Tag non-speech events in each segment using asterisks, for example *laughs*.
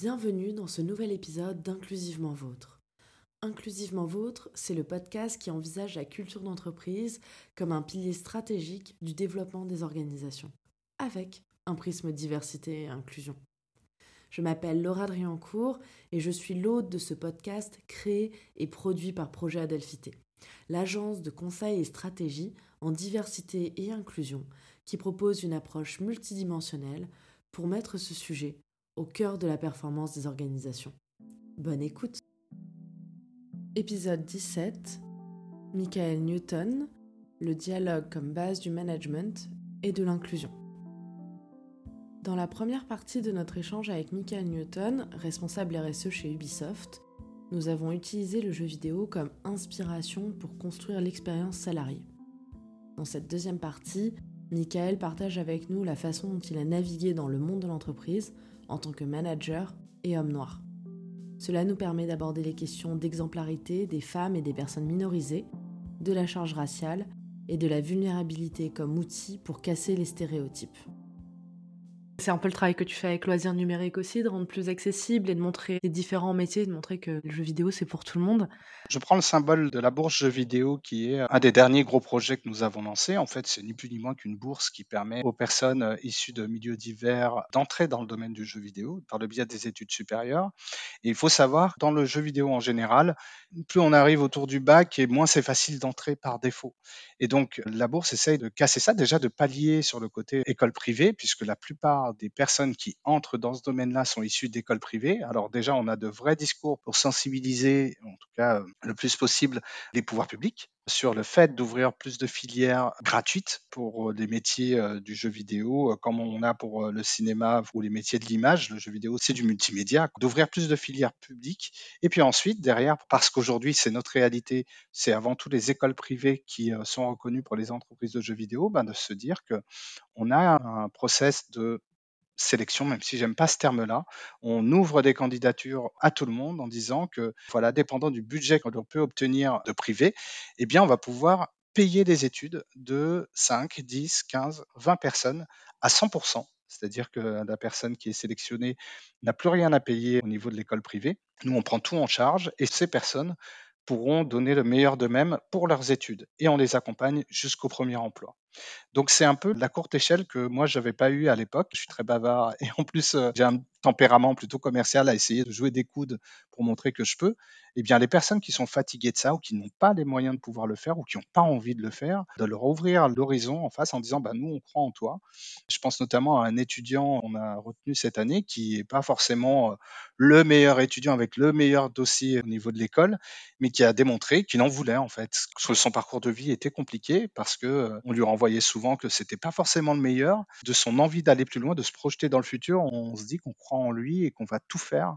Bienvenue dans ce nouvel épisode d'Inclusivement Vôtre. Inclusivement Vôtre, c'est le podcast qui envisage la culture d'entreprise comme un pilier stratégique du développement des organisations, avec un prisme diversité et inclusion. Je m'appelle Laura Driancourt et je suis l'hôte de ce podcast créé et produit par Projet Adelphité, l'agence de conseil et stratégie en diversité et inclusion qui propose une approche multidimensionnelle pour mettre ce sujet au cœur de la performance des organisations. Bonne écoute. Épisode 17. Michael Newton, le dialogue comme base du management et de l'inclusion. Dans la première partie de notre échange avec Michael Newton, responsable RSE chez Ubisoft, nous avons utilisé le jeu vidéo comme inspiration pour construire l'expérience salariée. Dans cette deuxième partie, Michael partage avec nous la façon dont il a navigué dans le monde de l'entreprise en tant que manager et homme noir. Cela nous permet d'aborder les questions d'exemplarité des femmes et des personnes minorisées, de la charge raciale et de la vulnérabilité comme outil pour casser les stéréotypes. C'est un peu le travail que tu fais avec Loisirs Numériques aussi, de rendre plus accessible et de montrer les différents métiers, de montrer que le jeu vidéo c'est pour tout le monde. Je prends le symbole de la bourse jeux vidéo qui est un des derniers gros projets que nous avons lancé. En fait, c'est ni plus ni moins qu'une bourse qui permet aux personnes euh, issues de milieux divers d'entrer dans le domaine du jeu vidéo par le biais des études supérieures. Et il faut savoir, dans le jeu vidéo en général, plus on arrive autour du bac et moins c'est facile d'entrer par défaut. Et donc, la bourse essaye de casser ça, déjà de pallier sur le côté école privée, puisque la plupart des personnes qui entrent dans ce domaine-là sont issues d'écoles privées. Alors déjà, on a de vrais discours pour sensibiliser, en tout cas le plus possible, les pouvoirs publics sur le fait d'ouvrir plus de filières gratuites pour les métiers du jeu vidéo, comme on a pour le cinéma ou les métiers de l'image. Le jeu vidéo, c'est du multimédia. D'ouvrir plus de filières publiques. Et puis ensuite, derrière, parce qu'aujourd'hui, c'est notre réalité, c'est avant tout les écoles privées qui sont reconnues pour les entreprises de jeux vidéo, ben de se dire que on a un process de sélection, même si j'aime pas ce terme-là. On ouvre des candidatures à tout le monde en disant que, voilà, dépendant du budget qu'on peut obtenir de privé, eh bien, on va pouvoir payer des études de 5, 10, 15, 20 personnes à 100%. C'est-à-dire que la personne qui est sélectionnée n'a plus rien à payer au niveau de l'école privée. Nous, on prend tout en charge et ces personnes pourront donner le meilleur d'eux-mêmes pour leurs études et on les accompagne jusqu'au premier emploi. Donc c'est un peu la courte échelle que moi j'avais pas eu à l'époque. Je suis très bavard et en plus euh, j'ai un tempérament plutôt commercial à essayer de jouer des coudes pour montrer que je peux. Eh bien les personnes qui sont fatiguées de ça ou qui n'ont pas les moyens de pouvoir le faire ou qui n'ont pas envie de le faire, de leur ouvrir l'horizon en face en disant bah nous on croit en toi. Je pense notamment à un étudiant qu'on a retenu cette année qui est pas forcément euh, le meilleur étudiant avec le meilleur dossier au niveau de l'école, mais qui a démontré qu'il en voulait en fait. Que son parcours de vie était compliqué parce que euh, on lui renvoie voyait souvent que c'était pas forcément le meilleur. De son envie d'aller plus loin, de se projeter dans le futur, on se dit qu'on croit en lui et qu'on va tout faire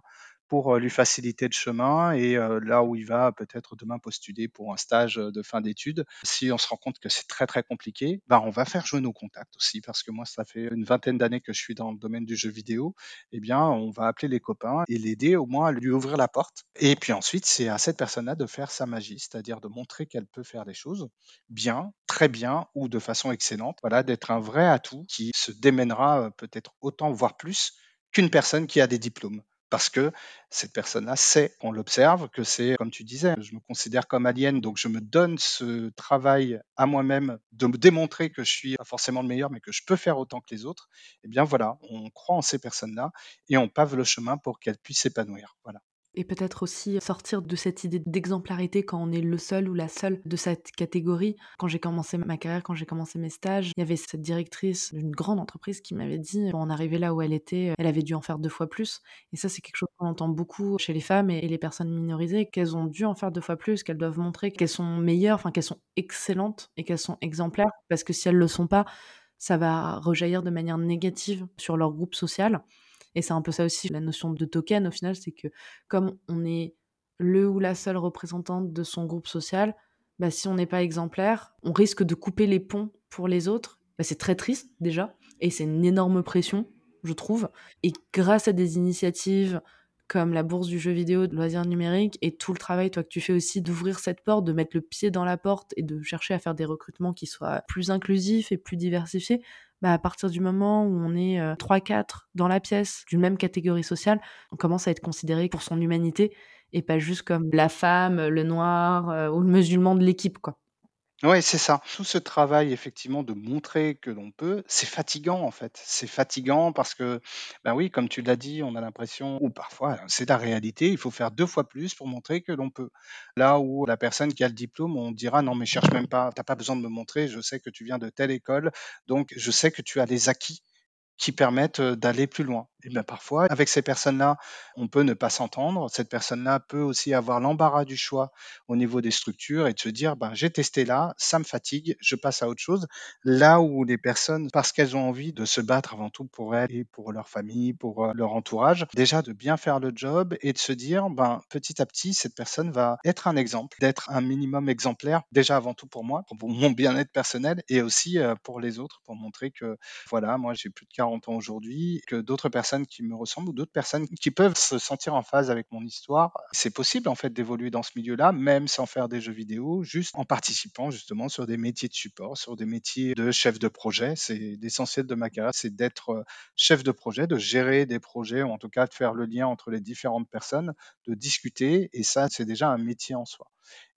pour lui faciliter le chemin et là où il va peut-être demain postuler pour un stage de fin d'études, si on se rend compte que c'est très très compliqué, bah on va faire jouer nos contacts aussi parce que moi ça fait une vingtaine d'années que je suis dans le domaine du jeu vidéo, eh bien on va appeler les copains et l'aider au moins à lui ouvrir la porte. Et puis ensuite c'est à cette personne-là de faire sa magie, c'est-à-dire de montrer qu'elle peut faire les choses bien, très bien ou de façon excellente. Voilà, d'être un vrai atout qui se démènera peut-être autant voire plus qu'une personne qui a des diplômes parce que cette personne-là sait, on l'observe, que c'est, comme tu disais, je me considère comme alien, donc je me donne ce travail à moi-même de me démontrer que je suis pas forcément le meilleur, mais que je peux faire autant que les autres. Eh bien voilà, on croit en ces personnes-là et on pave le chemin pour qu'elles puissent s'épanouir. Voilà. Et peut-être aussi sortir de cette idée d'exemplarité quand on est le seul ou la seule de cette catégorie. Quand j'ai commencé ma carrière, quand j'ai commencé mes stages, il y avait cette directrice d'une grande entreprise qui m'avait dit, quand on arrivait là où elle était, elle avait dû en faire deux fois plus. Et ça, c'est quelque chose qu'on entend beaucoup chez les femmes et les personnes minorisées, qu'elles ont dû en faire deux fois plus, qu'elles doivent montrer qu'elles sont meilleures, enfin qu'elles sont excellentes et qu'elles sont exemplaires. Parce que si elles ne le sont pas, ça va rejaillir de manière négative sur leur groupe social. Et c'est un peu ça aussi la notion de token au final, c'est que comme on est le ou la seule représentante de son groupe social, bah, si on n'est pas exemplaire, on risque de couper les ponts pour les autres. Bah, c'est très triste déjà, et c'est une énorme pression, je trouve. Et grâce à des initiatives comme la bourse du jeu vidéo de loisirs numériques et tout le travail toi que tu fais aussi d'ouvrir cette porte, de mettre le pied dans la porte et de chercher à faire des recrutements qui soient plus inclusifs et plus diversifiés, bah, à partir du moment où on est 3-4 dans la pièce d'une même catégorie sociale, on commence à être considéré pour son humanité et pas juste comme la femme, le noir ou le musulman de l'équipe, quoi. Ouais, c'est ça. Tout ce travail effectivement de montrer que l'on peut, c'est fatigant en fait. C'est fatigant parce que, ben oui, comme tu l'as dit, on a l'impression ou parfois c'est la réalité, il faut faire deux fois plus pour montrer que l'on peut. Là où la personne qui a le diplôme, on dira: «Non mais cherche même pas, tu pas besoin de me montrer, je sais que tu viens de telle école, donc je sais que tu as les acquis qui permettent, d'aller plus loin». Et bien parfois, avec ces personnes-là, on peut ne pas s'entendre. Cette personne-là peut aussi avoir l'embarras du choix au niveau des structures et de se dire, ben, j'ai testé là, ça me fatigue, je passe à autre chose. Là où les personnes, parce qu'elles ont envie de se battre avant tout pour elles et pour leur famille, pour euh, leur entourage, déjà de bien faire le job et de se dire, ben, petit à petit, cette personne va être un exemple, d'être un minimum exemplaire, déjà avant tout pour moi, pour mon bien-être personnel et aussi euh, pour les autres, pour montrer que, voilà, moi j'ai plus de 40 ans aujourd'hui, que d'autres personnes qui me ressemblent ou d'autres personnes qui peuvent se sentir en phase avec mon histoire. C'est possible en fait d'évoluer dans ce milieu-là, même sans faire des jeux vidéo, juste en participant justement sur des métiers de support, sur des métiers de chef de projet. C'est l'essentiel de ma carrière, c'est d'être euh, chef de projet, de gérer des projets, ou en tout cas de faire le lien entre les différentes personnes, de discuter, et ça c'est déjà un métier en soi.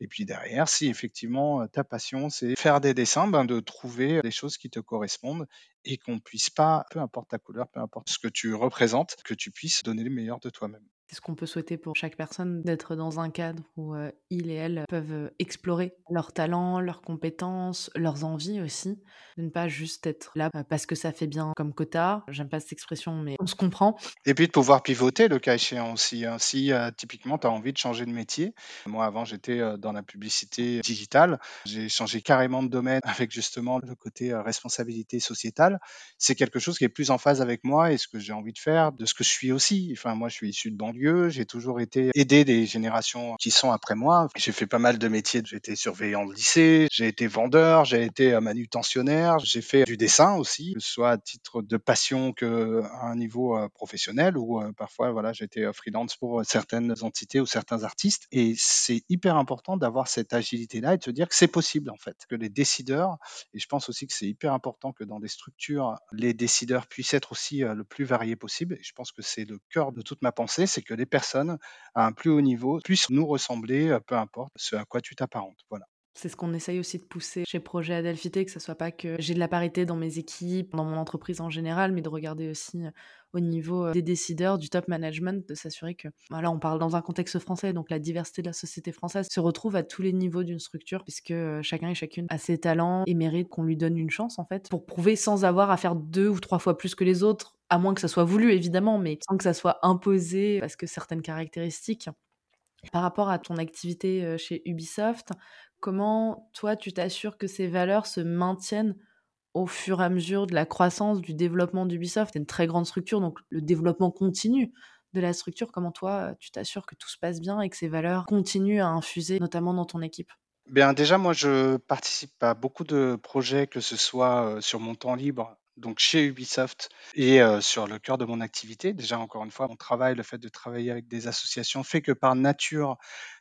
Et puis derrière, si effectivement ta passion, c'est faire des dessins, ben de trouver des choses qui te correspondent et qu'on puisse pas, peu importe ta couleur, peu importe ce que tu représentes, que tu puisses donner le meilleur de toi-même. C'est ce qu'on peut souhaiter pour chaque personne, d'être dans un cadre où il et elle peuvent explorer leurs talents, leurs compétences, leurs envies aussi, de ne pas juste être là parce que ça fait bien comme quota. J'aime pas cette expression, mais on se comprend. Et puis de pouvoir pivoter le cas échéant aussi. Hein. Si typiquement tu as envie de changer de métier, moi avant j'étais dans la publicité digitale, j'ai changé carrément de domaine *laughs* avec justement le côté responsabilité sociétale. C'est quelque chose qui est plus en phase avec moi et ce que j'ai envie de faire, de ce que je suis aussi. Enfin moi je suis issu de banque j'ai toujours été aidé des générations qui sont après moi. J'ai fait pas mal de métiers. J'ai été surveillant de lycée, j'ai été vendeur, j'ai été euh, manutentionnaire, j'ai fait du dessin aussi, soit à titre de passion que à un niveau euh, professionnel ou euh, parfois voilà, été freelance pour certaines entités ou certains artistes. Et c'est hyper important d'avoir cette agilité-là et de se dire que c'est possible en fait, que les décideurs, et je pense aussi que c'est hyper important que dans des structures, les décideurs puissent être aussi le plus variés possible. Et je pense que c'est le cœur de toute ma pensée, c'est que les personnes à un plus haut niveau puissent nous ressembler, euh, peu importe ce à quoi tu t'apparentes. Voilà. C'est ce qu'on essaye aussi de pousser chez Projet Adelphité, que ce soit pas que j'ai de la parité dans mes équipes, dans mon entreprise en général, mais de regarder aussi euh, au niveau euh, des décideurs, du top management, de s'assurer que, voilà, on parle dans un contexte français, donc la diversité de la société française se retrouve à tous les niveaux d'une structure, puisque chacun et chacune a ses talents et mérite qu'on lui donne une chance, en fait, pour prouver sans avoir à faire deux ou trois fois plus que les autres à moins que ça soit voulu évidemment, mais sans que ça soit imposé parce que certaines caractéristiques. Par rapport à ton activité chez Ubisoft, comment toi tu t'assures que ces valeurs se maintiennent au fur et à mesure de la croissance, du développement d'Ubisoft? C'est une très grande structure, donc le développement continue de la structure. Comment toi tu t'assures que tout se passe bien et que ces valeurs continuent à infuser, notamment dans ton équipe? Bien, déjà, moi, je participe à beaucoup de projets, que ce soit sur mon temps libre donc chez Ubisoft et sur le cœur de mon activité. Déjà, encore une fois, mon travail, le fait de travailler avec des associations fait que par nature,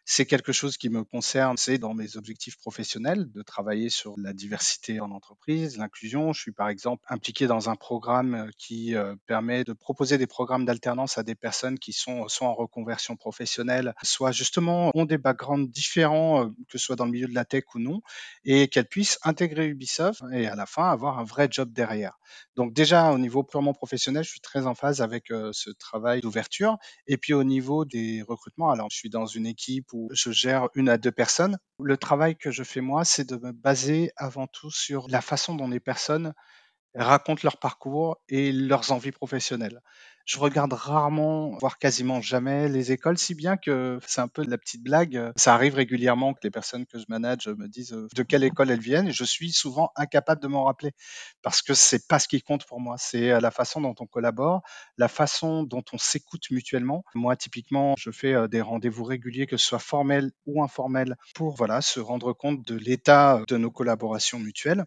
c'est quelque chose qui me concerne, c'est dans mes objectifs professionnels de travailler sur la diversité en entreprise, l'inclusion. Je suis par exemple impliqué dans un programme euh, qui euh, permet de proposer des programmes d'alternance à des personnes qui sont soit en reconversion professionnelle, soit justement ont des backgrounds différents, euh, que ce soit dans le milieu de la tech ou non, et qu'elles puissent intégrer Ubisoft et à la fin avoir un vrai job derrière. Donc déjà au niveau purement professionnel, je suis très en phase avec ce travail d'ouverture. Et puis au niveau des recrutements, alors je suis dans une équipe je gère une à deux personnes. Le travail que je fais moi, c'est de me baser avant tout sur la façon dont les personnes racontent leur parcours et leurs envies professionnelles. Je regarde rarement, voire quasiment jamais les écoles, si bien que c'est un peu la petite blague. Ça arrive régulièrement que les personnes que je manage me disent euh, de quelle école elles viennent et je suis souvent incapable de m'en rappeler parce que c'est pas ce qui compte pour moi. C'est euh, la façon dont on collabore, la façon dont on s'écoute mutuellement. Moi, typiquement, je fais euh, des rendez-vous réguliers, que ce soit formels ou informels, pour voilà se rendre compte de l'état de nos collaborations mutuelles.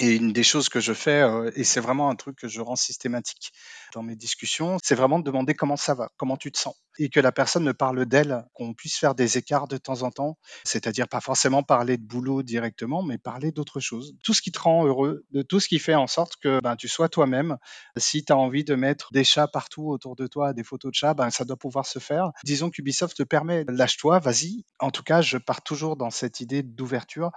Et une des choses que je fais, euh, et c'est vraiment un truc que je rends systématique dans mes discussions, c'est vraiment de demander comment ça va, comment tu te sens. Et que la personne me parle d'elle, qu'on puisse faire des écarts de temps en temps, c'est-à-dire pas forcément parler de boulot directement, mais parler d'autre chose. Tout ce qui te rend heureux, de tout ce qui fait en sorte que ben, tu sois toi-même. Si tu as envie de mettre des chats partout autour de toi, des photos de chats, ben, ça doit pouvoir se faire. Disons qu'Ubisoft te permet, lâche-toi, vas-y. En tout cas, je pars toujours dans cette idée d'ouverture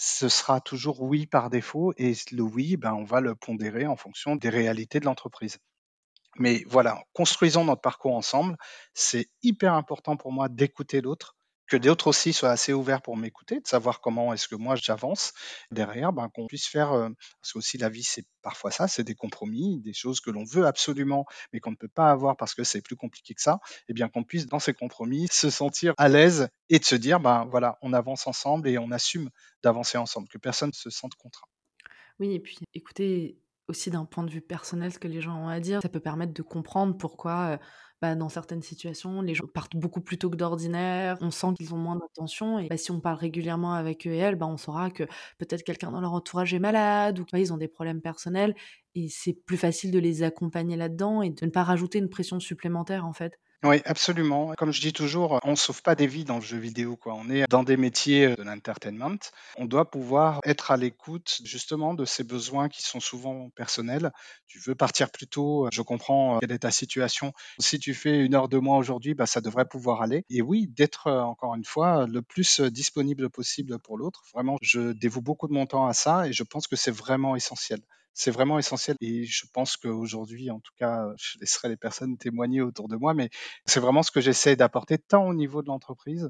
ce sera toujours oui par défaut et le oui, ben, on va le pondérer en fonction des réalités de l'entreprise. Mais voilà, construisons notre parcours ensemble. C'est hyper important pour moi d'écouter l'autre, que d'autres aussi soient assez ouverts pour m'écouter, de savoir comment est-ce que moi j'avance derrière, ben, qu'on puisse faire, euh, parce que aussi la vie c'est parfois ça, c'est des compromis, des choses que l'on veut absolument, mais qu'on ne peut pas avoir parce que c'est plus compliqué que ça, et bien qu'on puisse dans ces compromis se sentir à l'aise et de se dire, ben voilà, on avance ensemble et on assume d'avancer ensemble, que personne ne se sente contraint. Oui, et puis écoutez, aussi d'un point de vue personnel ce que les gens ont à dire. Ça peut permettre de comprendre pourquoi, euh, bah, dans certaines situations, les gens partent beaucoup plus tôt que d'ordinaire. On sent qu'ils ont moins d'attention. Et bah, si on parle régulièrement avec eux et elles, bah, on saura que peut-être quelqu'un dans leur entourage est malade ou qu'ils ont des problèmes personnels. Et c'est plus facile de les accompagner là-dedans et de ne pas rajouter une pression supplémentaire, en fait. Oui, absolument. Comme je dis toujours, on ne sauve pas des vies dans le jeu vidéo, quoi. On est dans des métiers de l'entertainment. On doit pouvoir être à l'écoute justement de ces besoins qui sont souvent personnels. Tu veux partir plus tôt, je comprends quelle est ta situation. Si tu fais une heure de moins aujourd'hui, bah, ça devrait pouvoir aller. Et oui, d'être encore une fois le plus disponible possible pour l'autre. Vraiment, je dévoue beaucoup de mon temps à ça et je pense que c'est vraiment essentiel c'est vraiment essentiel. Et je pense qu'aujourd'hui, en tout cas, je laisserai les personnes témoigner autour de moi, mais c'est vraiment ce que j'essaie d'apporter tant au niveau de l'entreprise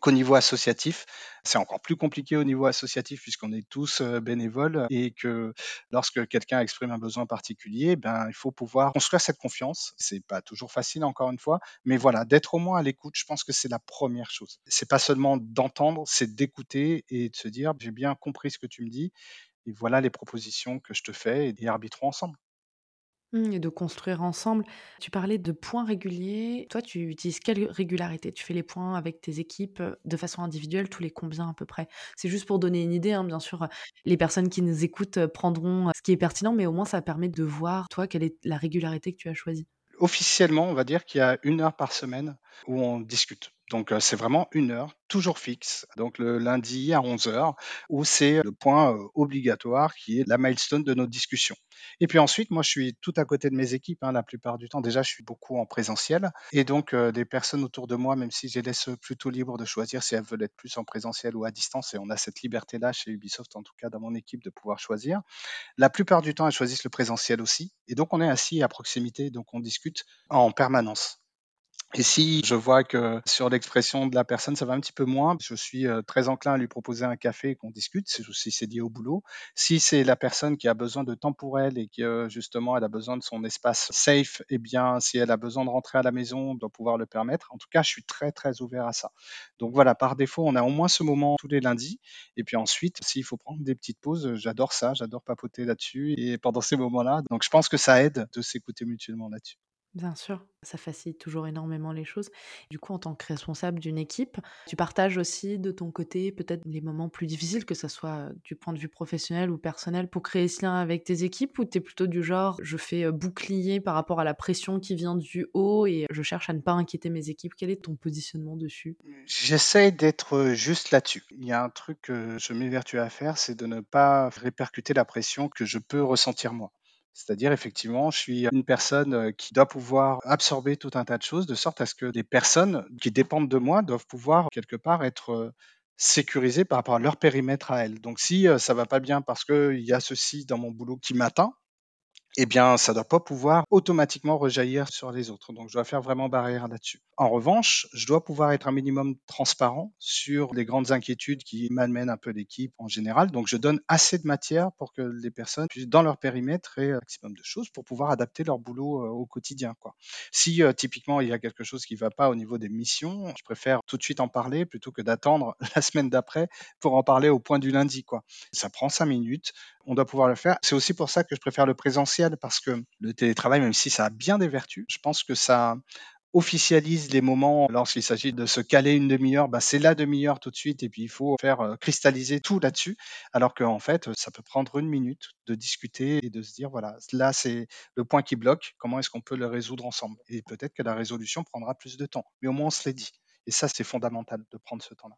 qu'au niveau associatif. C'est encore plus compliqué au niveau associatif puisqu'on est tous bénévoles et que lorsque quelqu'un exprime un besoin particulier, ben il faut pouvoir construire cette confiance. C'est pas toujours facile encore une fois, mais voilà, d'être au moins à l'écoute, je pense que c'est la première chose. C'est pas seulement d'entendre, c'est d'écouter et de se dire j'ai bien compris ce que tu me dis et voilà les propositions que je te fais et arbitrons ensemble. Mmh, et de construire ensemble. Tu parlais de points réguliers. Toi, tu utilises quelle régularité? Tu fais les points avec tes équipes de façon individuelle, tous les combien à peu près? C'est juste pour donner une idée, hein, bien sûr, les personnes qui nous écoutent prendront ce qui est pertinent, mais au moins ça permet de voir, toi, quelle est la régularité que tu as choisie. Officiellement, on va dire qu'il y a une heure par semaine où on discute. Donc c'est vraiment une heure, toujours fixe, donc le lundi à 11 heures, où c'est le point obligatoire qui est la milestone de nos discussions. Et puis ensuite, moi je suis tout à côté de mes équipes hein, la plupart du temps. Déjà, je suis beaucoup en présentiel. Et donc des personnes autour de moi, même si je les laisse plutôt libres de choisir si elles veulent être plus en présentiel ou à distance, et on a cette liberté-là chez Ubisoft, en tout cas dans mon équipe, de pouvoir choisir. La plupart du temps, elles choisissent le présentiel aussi. Et donc on est assis à proximité, donc on discute en permanence. Et si je vois que sur l'expression de la personne, ça va un petit peu moins, je suis très enclin à lui proposer un café et qu'on discute, si c'est lié au boulot. Si c'est la personne qui a besoin de temps pour elle et que justement elle a besoin de son espace safe, eh bien, si elle a besoin de rentrer à la maison, on doit pouvoir le permettre. En tout cas, je suis très très ouvert à ça. Donc voilà, par défaut, on a au moins ce moment tous les lundis. Et puis ensuite, s'il faut prendre des petites pauses, j'adore ça, j'adore papoter là-dessus et pendant ces moments-là. Donc je pense que ça aide de s'écouter mutuellement là-dessus. Bien sûr, ça facilite toujours énormément les choses. Du coup, en tant que responsable d'une équipe, tu partages aussi de ton côté peut-être les moments plus difficiles, que ce soit du point de vue professionnel ou personnel, pour créer ce lien avec tes équipes, ou tu es plutôt du genre, je fais bouclier par rapport à la pression qui vient du haut et je cherche à ne pas inquiéter mes équipes. Quel est ton positionnement dessus? J'essaie d'être juste là-dessus. Il y a un truc que je m'évertue à faire, c'est de ne pas répercuter la pression que je peux ressentir moi. C'est-à-dire, effectivement, je suis une personne qui doit pouvoir absorber tout un tas de choses, de sorte à ce que les personnes qui dépendent de moi doivent pouvoir, quelque part, être sécurisées par rapport à leur périmètre à elles. Donc, si ça va pas bien parce qu'il y a ceci dans mon boulot qui m'atteint, eh bien, ça doit pas pouvoir automatiquement rejaillir sur les autres. Donc, je dois faire vraiment barrière là-dessus. En revanche, je dois pouvoir être un minimum transparent sur les grandes inquiétudes qui m'amènent un peu l'équipe en général. Donc, je donne assez de matière pour que les personnes puissent, dans leur périmètre, et un maximum de choses pour pouvoir adapter leur boulot au quotidien. Si typiquement il y a quelque chose qui ne va pas au niveau des missions, je préfère tout de suite en parler plutôt que d'attendre *laughs* la semaine d'après pour en parler au point du lundi. Ça prend cinq minutes on doit pouvoir le faire. C'est aussi pour ça que je préfère le présentiel parce que le télétravail, même si ça a bien des vertus, je pense que ça officialise les moments lorsqu'il s'agit de se caler une demi-heure, bah, c'est la demi-heure tout de suite et puis il faut faire euh, cristalliser tout là-dessus. Alors qu'en fait, ça peut prendre une minute de discuter et de se dire, voilà, là c'est le point qui bloque, comment est-ce qu'on peut le résoudre ensemble? Et peut-être que la résolution prendra plus de temps, mais au moins on se l'est dit. Et ça, c'est fondamental de prendre ce temps-là.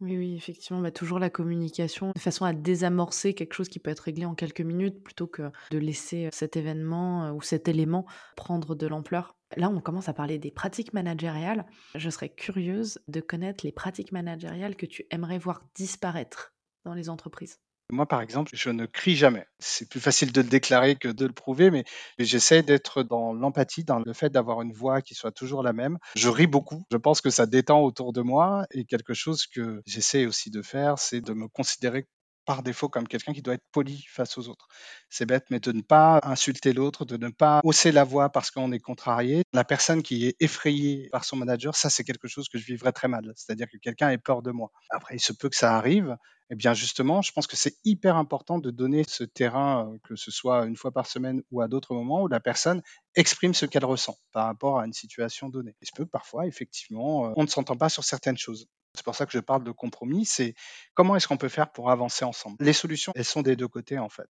Oui, oui, effectivement, bah, toujours la communication, de façon à désamorcer quelque chose qui peut être réglé en quelques minutes, plutôt que de laisser cet événement ou cet élément prendre de l'ampleur. Là, on commence à parler des pratiques managériales. Je serais curieuse de connaître les pratiques managériales que tu aimerais voir disparaître dans les entreprises. Moi, par exemple, je ne crie jamais. C'est plus facile de le déclarer que de le prouver, mais j'essaie d'être dans l'empathie, dans le fait d'avoir une voix qui soit toujours la même. Je ris beaucoup. Je pense que ça détend autour de moi et quelque chose que j'essaie aussi de faire, c'est de me considérer par défaut comme quelqu'un qui doit être poli face aux autres. C'est bête, mais de ne pas insulter l'autre, de ne pas hausser la voix parce qu'on est contrarié. La personne qui est effrayée par son manager, ça c'est quelque chose que je vivrais très mal. C'est-à-dire que quelqu'un ait peur de moi. Après, il se peut que ça arrive, eh bien justement, je pense que c'est hyper important de donner ce terrain, euh, que ce soit une fois par semaine ou à d'autres moments, où la personne exprime ce qu'elle ressent par rapport à une situation donnée. Il se peut que parfois, effectivement, euh, on ne s'entend pas sur certaines choses. C'est pour ça que je parle de compromis, c'est comment est-ce qu'on peut faire pour avancer ensemble? Les solutions, elles sont des deux côtés en fait.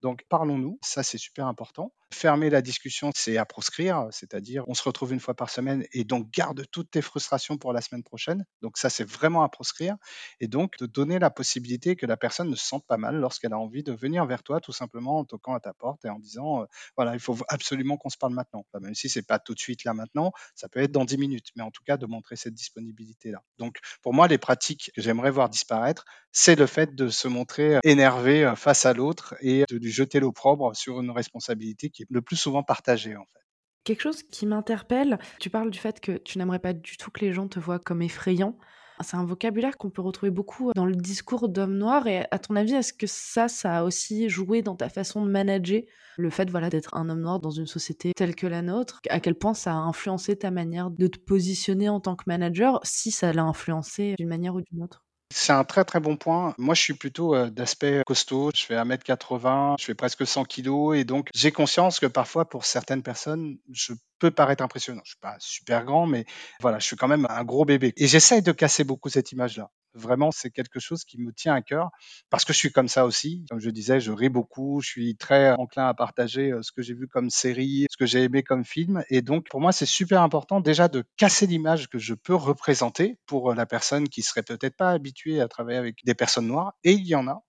Donc parlons-nous, ça c'est super important. Fermer la discussion, c'est à proscrire, c'est-à-dire on se retrouve une fois par semaine et donc garde toutes tes frustrations pour la semaine prochaine. Donc ça c'est vraiment à proscrire et donc de donner la possibilité que la personne ne se sente pas mal lorsqu'elle a envie de venir vers toi tout simplement en toquant à ta porte et en disant euh, voilà, il faut absolument qu'on se parle maintenant. même si c'est pas tout de suite là maintenant, ça peut être dans 10 minutes, mais en tout cas de montrer cette disponibilité là. Donc pour moi, les pratiques que j'aimerais voir disparaître, c'est le fait de se montrer énervé euh, face à l'autre et de lui jeter l'opprobre sur une responsabilité qui est le plus souvent partagée en fait. Quelque chose qui m'interpelle, tu parles du fait que tu n'aimerais pas du tout que les gens te voient comme effrayant. C'est un vocabulaire qu'on peut retrouver beaucoup dans le discours d'homme noir. Et à ton avis, est-ce que ça, ça a aussi joué dans ta façon de manager le fait voilà, d'être un homme noir dans une société telle que la nôtre? À quel point ça a influencé ta manière de te positionner en tant que manager, si ça l'a influencé d'une manière ou d'une autre? C'est un très très bon point. Moi, je suis plutôt euh, d'aspect costaud. Je fais 1m80, je fais presque 100 kg et donc j'ai conscience que parfois pour certaines personnes, je peux paraître impressionnant. Je suis pas super grand, mais voilà, je suis quand même un gros bébé. Et j'essaye de casser beaucoup cette image-là. Vraiment, c'est quelque chose qui me tient à cœur parce que je suis comme ça aussi. Comme je disais, je ris beaucoup, je suis très enclin à partager euh, ce que j'ai vu comme série, ce que j'ai aimé comme film. Et donc, pour moi, c'est super important déjà de casser l'image que je peux représenter pour euh, la personne qui serait peut-être pas habituée à travailler avec des personnes noires. Et il y en a.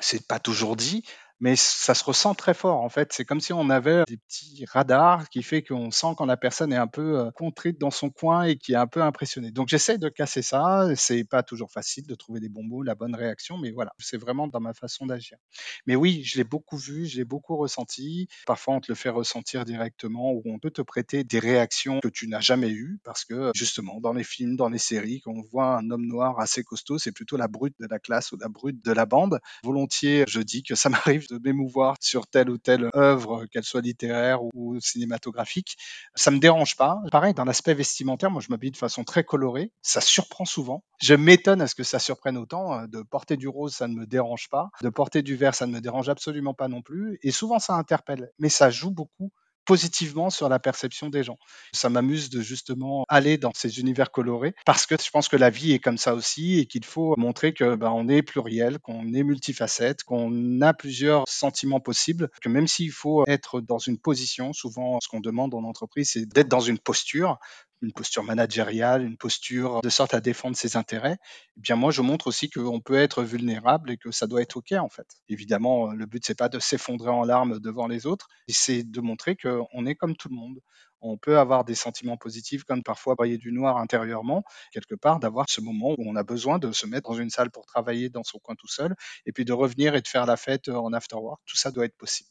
C'est pas toujours dit, mais ça se ressent très fort en fait. C'est comme si on avait des petits radars qui fait qu'on sent quand la personne est un peu euh, contrite dans son coin et qui est un peu impressionnée. Donc j'essaie de casser ça. C'est pas toujours facile de trouver des bons mots, la bonne réaction, mais voilà, c'est vraiment dans ma façon d'agir. Mais oui, je l'ai beaucoup vu, je l'ai beaucoup ressenti. Parfois on te le fait ressentir directement ou on peut te prêter des réactions que tu n'as jamais eues parce que justement dans les films, dans les séries, quand on voit un homme noir assez costaud, c'est plutôt la brute de la classe ou la brute de la bande. Volontiers, je dis que ça *laughs* m'arrive de m'émouvoir sur telle ou telle œuvre, qu'elle soit littéraire ou cinématographique. Ça me dérange pas. Pareil, dans l'aspect vestimentaire, moi je m'habille de façon très colorée. Ça surprend souvent. Je m'étonne à ce que ça surprenne autant. De porter du rose, ça ne me dérange pas. De porter du vert, ça ne me dérange absolument pas non plus. Et souvent, ça interpelle. Mais ça joue beaucoup positivement sur la perception des gens. Ça m'amuse de justement aller dans ces univers colorés parce que je pense que la vie est comme ça aussi et qu'il faut montrer que ben, on est pluriel, qu'on est multifacette, qu'on a plusieurs sentiments possibles, que même s'il faut être dans une position, souvent ce qu'on demande en entreprise, c'est d'être dans une posture une posture managériale, une posture de sorte à défendre ses intérêts, eh bien moi je montre aussi qu'on peut être vulnérable et que ça doit être ok en fait. Évidemment, le but c'est pas de s'effondrer en larmes devant les autres, c'est de montrer qu'on est comme tout le monde. On peut avoir des sentiments positifs comme parfois briller du noir intérieurement, quelque part d'avoir ce moment où on a besoin de se mettre dans une salle pour travailler dans son coin tout seul et puis de revenir et de faire la fête en after work. Tout ça doit être possible.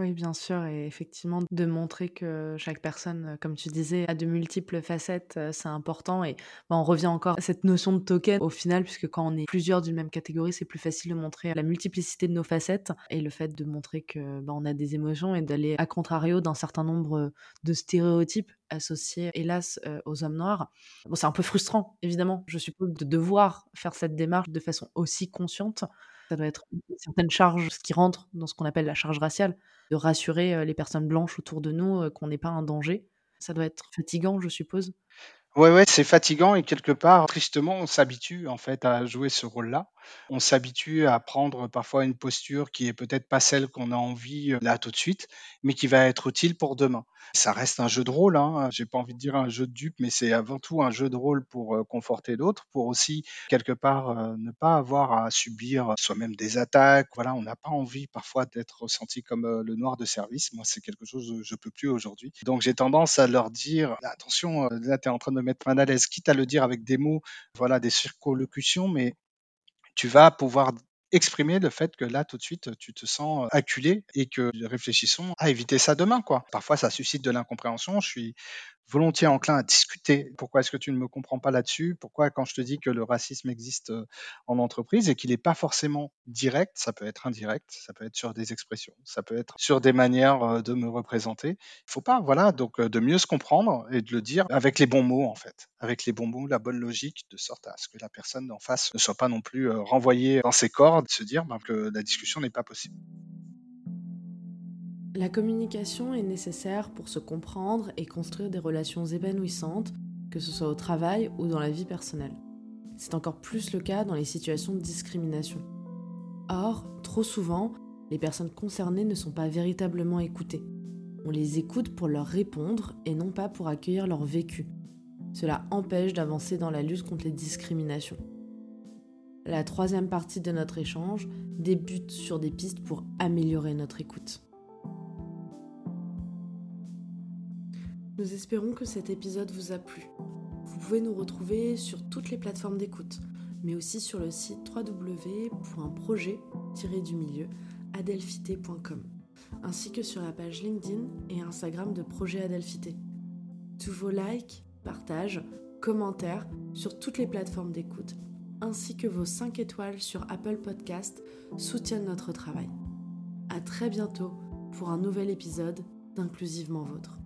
Oui, bien sûr et effectivement de montrer que chaque personne, comme tu disais, a de multiples facettes, c'est important et bah, on revient encore à cette notion de token au final puisque quand on est plusieurs d'une même catégorie, c'est plus facile de montrer la multiplicité de nos facettes et le fait de montrer que, bah, on a des émotions et d'aller à contrario d'un certain nombre, de stéréotypes associés hélas, aux hommes noirs. Bon, c'est un peu frustrant évidemment, je suppose, de devoir faire cette démarche de façon aussi consciente. Ça doit être une certaine charge, ce qui rentre dans ce qu'on appelle la charge raciale, de rassurer les personnes blanches autour de nous qu'on n'est pas un danger. Ça doit être fatigant, je suppose. Ouais, ouais, c'est fatigant et quelque part, tristement, on s'habitue en fait à jouer ce rôle-là. On s'habitue à prendre parfois une posture qui est peut-être pas celle qu'on a envie euh, là tout de suite, mais qui va être utile pour demain. Ça reste un jeu de rôle, hein. J'ai pas envie de dire un jeu de dupe, mais c'est avant tout un jeu de rôle pour euh, conforter d'autres, pour aussi quelque part euh, ne pas avoir à subir soi-même des attaques. Voilà, on n'a pas envie parfois d'être ressenti comme le noir de service. Moi, c'est quelque chose que je peux plus aujourd'hui. Donc j'ai tendance à leur dire attention, euh, là tu es en train de mettre mal à l'aise, quitte à le dire avec des mots, voilà, des circonlocutions, mais tu vas pouvoir exprimer le fait que là, tout de suite, tu te sens acculé et que réfléchissons à éviter ça demain, quoi. Parfois, ça suscite de l'incompréhension. Je suis volontiers enclin à discuter. Pourquoi est-ce que tu ne me comprends pas là-dessus? Pourquoi quand je te dis que le racisme existe euh, en entreprise et qu'il n'est pas forcément direct, ça peut être indirect, ça peut être sur des expressions, ça peut être sur des manières euh, de me représenter. Il faut pas, voilà, donc de mieux se comprendre et de le dire avec les bons mots en fait, avec les bons mots, la bonne logique, de sorte à ce que la personne en face ne soit pas non plus renvoyée dans ses cordes, de se dire ben, que la discussion n'est pas possible. La communication est nécessaire pour se comprendre et construire des relations épanouissantes, que ce soit au travail ou dans la vie personnelle. C'est encore plus le cas dans les situations de discrimination. Or, trop souvent, les personnes concernées ne sont pas véritablement écoutées. On les écoute pour leur répondre et non pas pour accueillir leur vécu. Cela empêche d'avancer dans la lutte contre les discriminations. La troisième partie de notre échange débute sur des pistes pour améliorer notre écoute. Nous espérons que cet épisode vous a plu. Vous pouvez nous retrouver sur toutes les plateformes d'écoute, mais aussi sur le site www.projet-du-milieu adelphité.com, ainsi que sur la page LinkedIn et Instagram de Projet Adelphité. Tous vos likes, partages, commentaires sur toutes les plateformes d'écoute, ainsi que vos 5 étoiles sur Apple Podcast soutiennent notre travail. À très bientôt pour un nouvel épisode d'Inclusivement Vôtre.